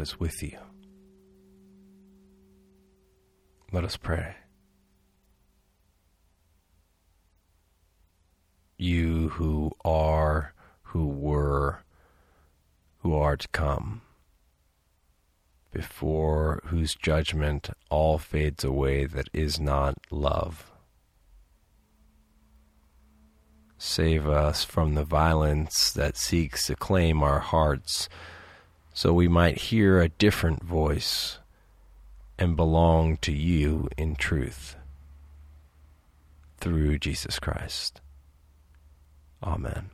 Is with you. Let us pray. You who are, who were, who are to come, before whose judgment all fades away that is not love. Save us from the violence that seeks to claim our hearts, so we might hear a different voice and belong to you in truth. Through Jesus Christ. Amen.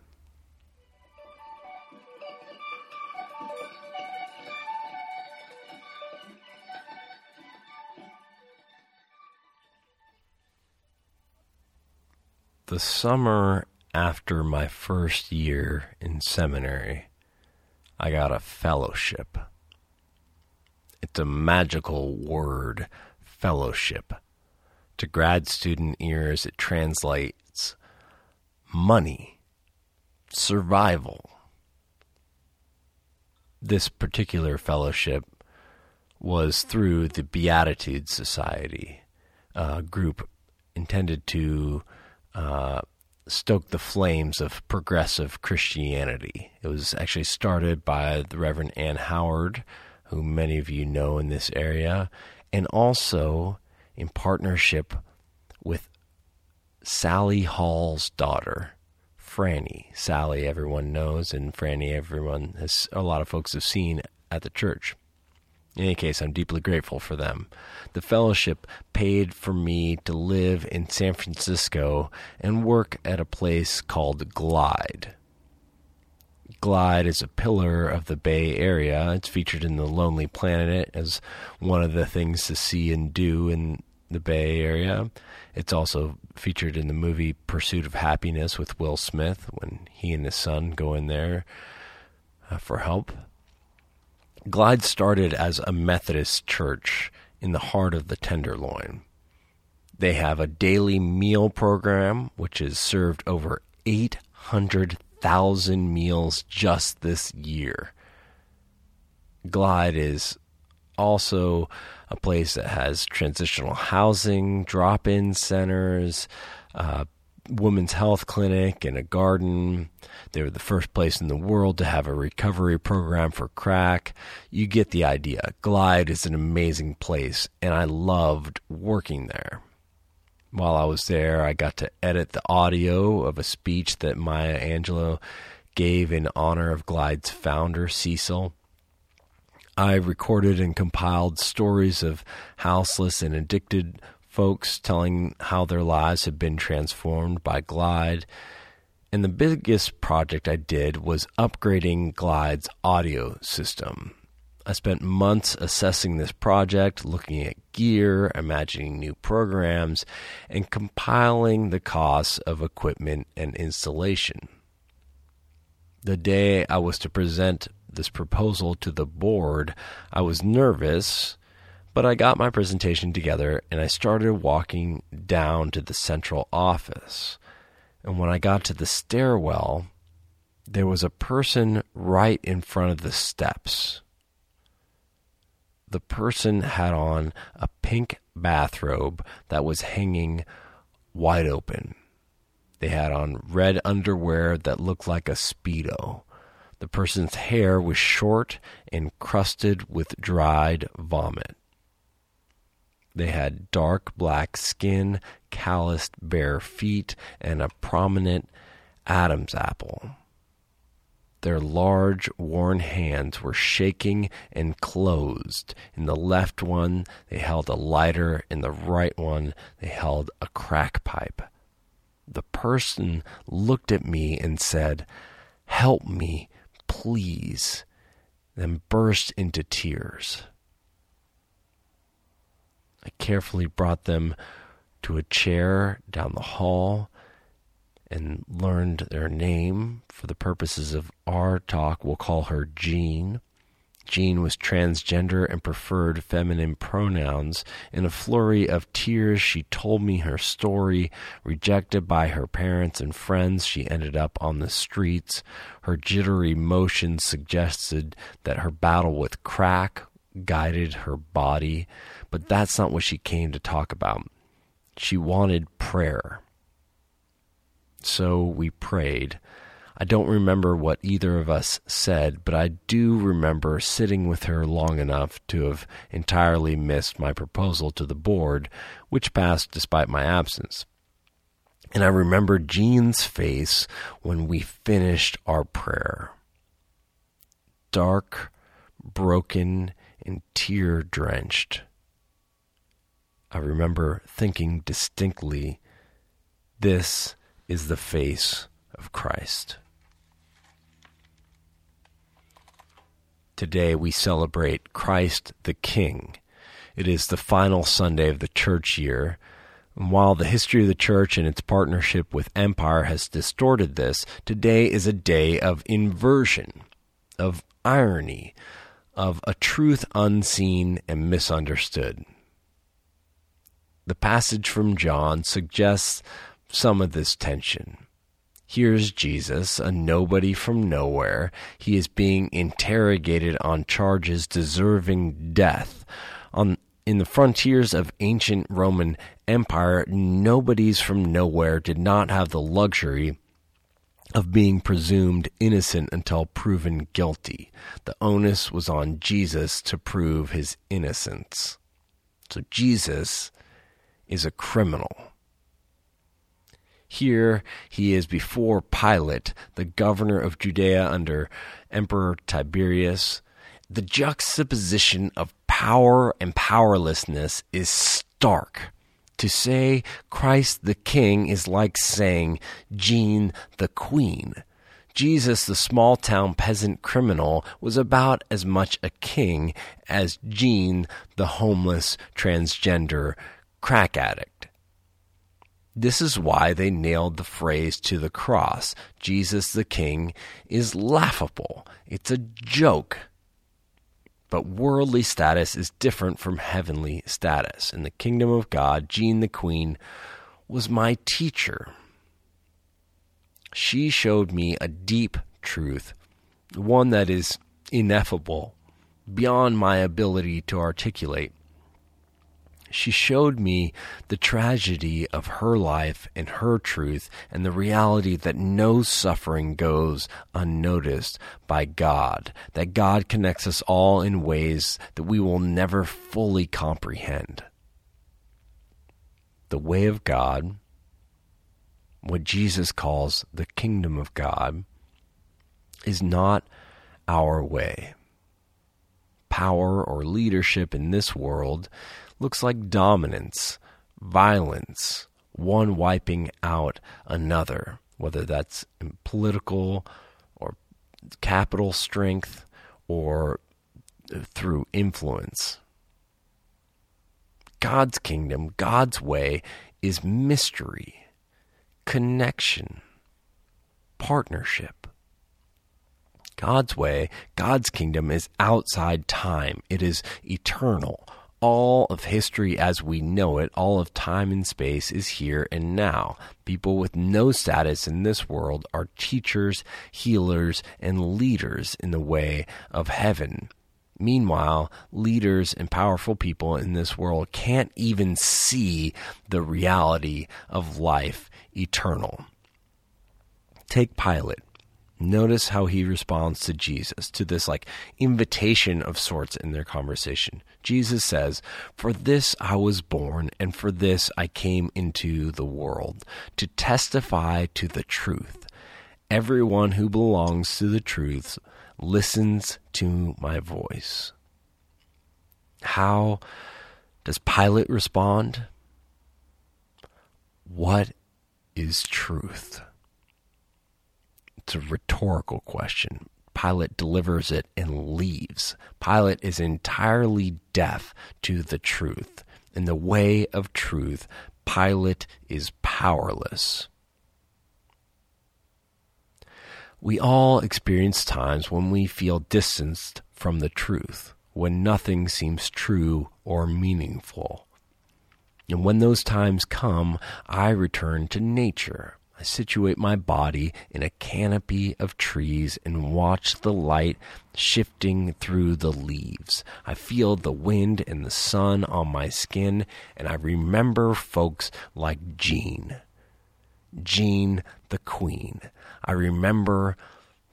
The summer after my first year in seminary, I got a fellowship. It's a magical word, fellowship. To grad student ears, it translates money, survival. This particular fellowship was through the Beatitude Society, a group intended to uh, stoke the flames of progressive Christianity. It was actually started by the Reverend Ann Howard, who many of you know in this area, and also in partnership with Sally Hall's daughter, Franny. Sally, everyone knows, and Franny, everyone has, a lot of folks have seen at the church. In any case, I'm deeply grateful for them. The fellowship paid for me to live in San Francisco and work at a place called Glide. Glide is a pillar of the Bay Area. It's featured in The Lonely Planet as one of the things to see and do in the Bay Area. It's also featured in the movie Pursuit of Happiness with Will Smith when he and his son go in there uh, for help. Glide started as a Methodist church in the heart of the Tenderloin. They have a daily meal program, which has served over 800,000 meals just this year. Glide is also a place that has transitional housing, drop in centers, uh, women's health clinic, and a garden. They were the first place in the world to have a recovery program for crack. You get the idea. Glide is an amazing place, and I loved working there. While I was there, I got to edit the audio of a speech that Maya Angelou gave in honor of Glide's founder, Cecil. I recorded and compiled stories of houseless and addicted folks telling how their lives have been transformed by Glide. And the biggest project I did was upgrading Glide's audio system. I spent months assessing this project, looking at gear, imagining new programs, and compiling the costs of equipment and installation. The day I was to present this proposal to the board, I was nervous but I got my presentation together and I started walking down to the central office. And when I got to the stairwell, there was a person right in front of the steps. The person had on a pink bathrobe that was hanging wide open. They had on red underwear that looked like a Speedo. The person's hair was short and crusted with dried vomit. They had dark black skin, calloused bare feet, and a prominent Adam's apple. Their large, worn hands were shaking and closed. In the left one, they held a lighter. In the right one, they held a crack pipe. The person looked at me and said, Help me, please, then burst into tears. I carefully brought them to a chair down the hall and learned their name for the purposes of our talk. We'll call her Jean. Jean was transgender and preferred feminine pronouns. In a flurry of tears, she told me her story. Rejected by her parents and friends, she ended up on the streets. Her jittery motion suggested that her battle with crack guided her body, but that's not what she came to talk about. She wanted prayer. So we prayed. I don't remember what either of us said, but I do remember sitting with her long enough to have entirely missed my proposal to the board, which passed despite my absence. And I remember Jean's face when we finished our prayer. Dark, broken, and tear drenched. I remember thinking distinctly, this is the face of Christ. Today we celebrate Christ the King. It is the final Sunday of the church year. And while the history of the church and its partnership with empire has distorted this, today is a day of inversion, of irony, of a truth unseen and misunderstood. The passage from John suggests some of this tension. Here's Jesus, a nobody from nowhere. He is being interrogated on charges deserving death. On in the frontiers of ancient Roman Empire, nobodies from nowhere did not have the luxury of being presumed innocent until proven guilty. The onus was on Jesus to prove his innocence. So Jesus is a criminal. Here he is before Pilate, the governor of Judea under Emperor Tiberius. The juxtaposition of power and powerlessness is stark. To say Christ the King is like saying Jean the Queen. Jesus, the small town peasant criminal, was about as much a king as Jean, the homeless transgender crack addict. This is why they nailed the phrase to the cross Jesus the King is laughable. It's a joke. But worldly status is different from heavenly status. In the kingdom of God, Jean the Queen was my teacher. She showed me a deep truth, one that is ineffable, beyond my ability to articulate she showed me the tragedy of her life and her truth and the reality that no suffering goes unnoticed by God, that God connects us all in ways that we will never fully comprehend. The way of God, what Jesus calls the kingdom of God, is not our way. Power or leadership in this world looks like dominance, violence, one wiping out another, whether that's political or capital strength or through influence. God's kingdom, God's way, is mystery, connection, partnership. God's way, God's kingdom is outside time. It is eternal, all of history as we know it, all of time and space is here and now. People with no status in this world are teachers, healers, and leaders in the way of heaven. Meanwhile, leaders and powerful people in this world can't even see the reality of life eternal. Take Pilate. Notice how he responds to Jesus, to this like invitation of sorts in their conversation. Jesus says, For this I was born, and for this I came into the world, to testify to the truth. Everyone who belongs to the truth listens to my voice. How does Pilate respond? What is truth? It's a rhetorical question. Pilate delivers it and leaves. Pilate is entirely deaf to the truth. In the way of truth, Pilate is powerless. We all experience times when we feel distanced from the truth when nothing seems true or meaningful. And when those times come, I return to nature. I situate my body in a canopy of trees and watch the light shifting through the leaves. I feel the wind and the sun on my skin, and I remember folks like Jean. Jean the Queen. I remember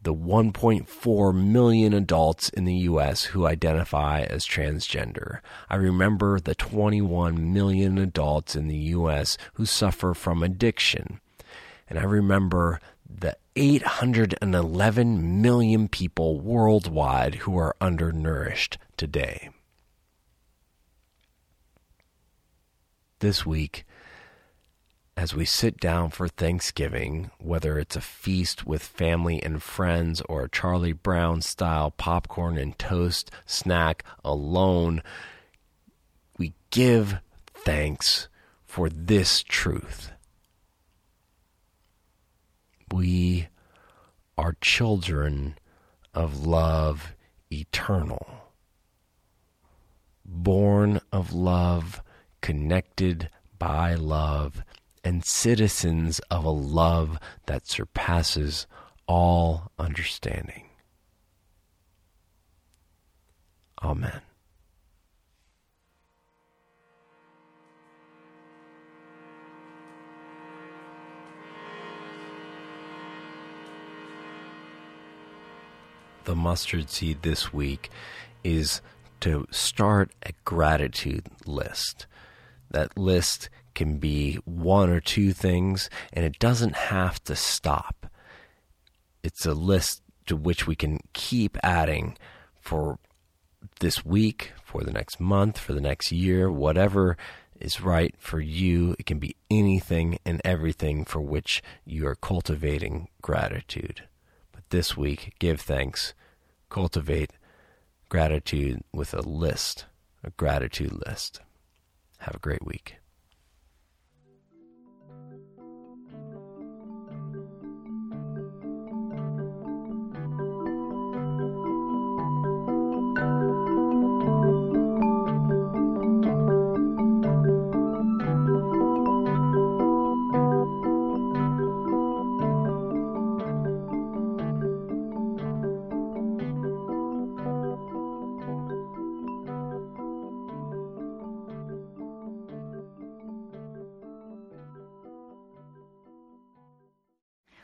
the 1.4 million adults in the U.S. who identify as transgender. I remember the 21 million adults in the U.S. who suffer from addiction. And I remember the 811 million people worldwide who are undernourished today. This week, as we sit down for Thanksgiving, whether it's a feast with family and friends or a Charlie Brown style popcorn and toast snack alone, we give thanks for this truth. We are children of love eternal, born of love, connected by love and citizens of a love that surpasses all understanding. Amen. The mustard seed this week is to start a gratitude list. That list can be one or two things, and it doesn't have to stop. It's a list to which we can keep adding for this week, for the next month, for the next year, whatever is right for you. It can be anything and everything for which you are cultivating gratitude. This week, give thanks, cultivate gratitude with a list, a gratitude list. Have a great week.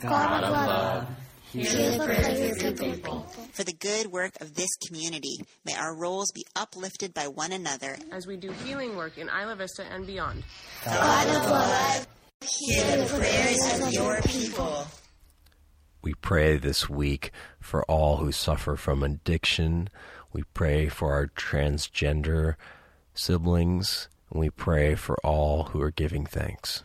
God of love, hear the prayers of your people. For the good work of this community, may our roles be uplifted by one another as we do healing work in Isla Vista and beyond. God of love, hear the prayers of your people. We pray this week for all who suffer from addiction. We pray for our transgender siblings. And we pray for all who are giving thanks.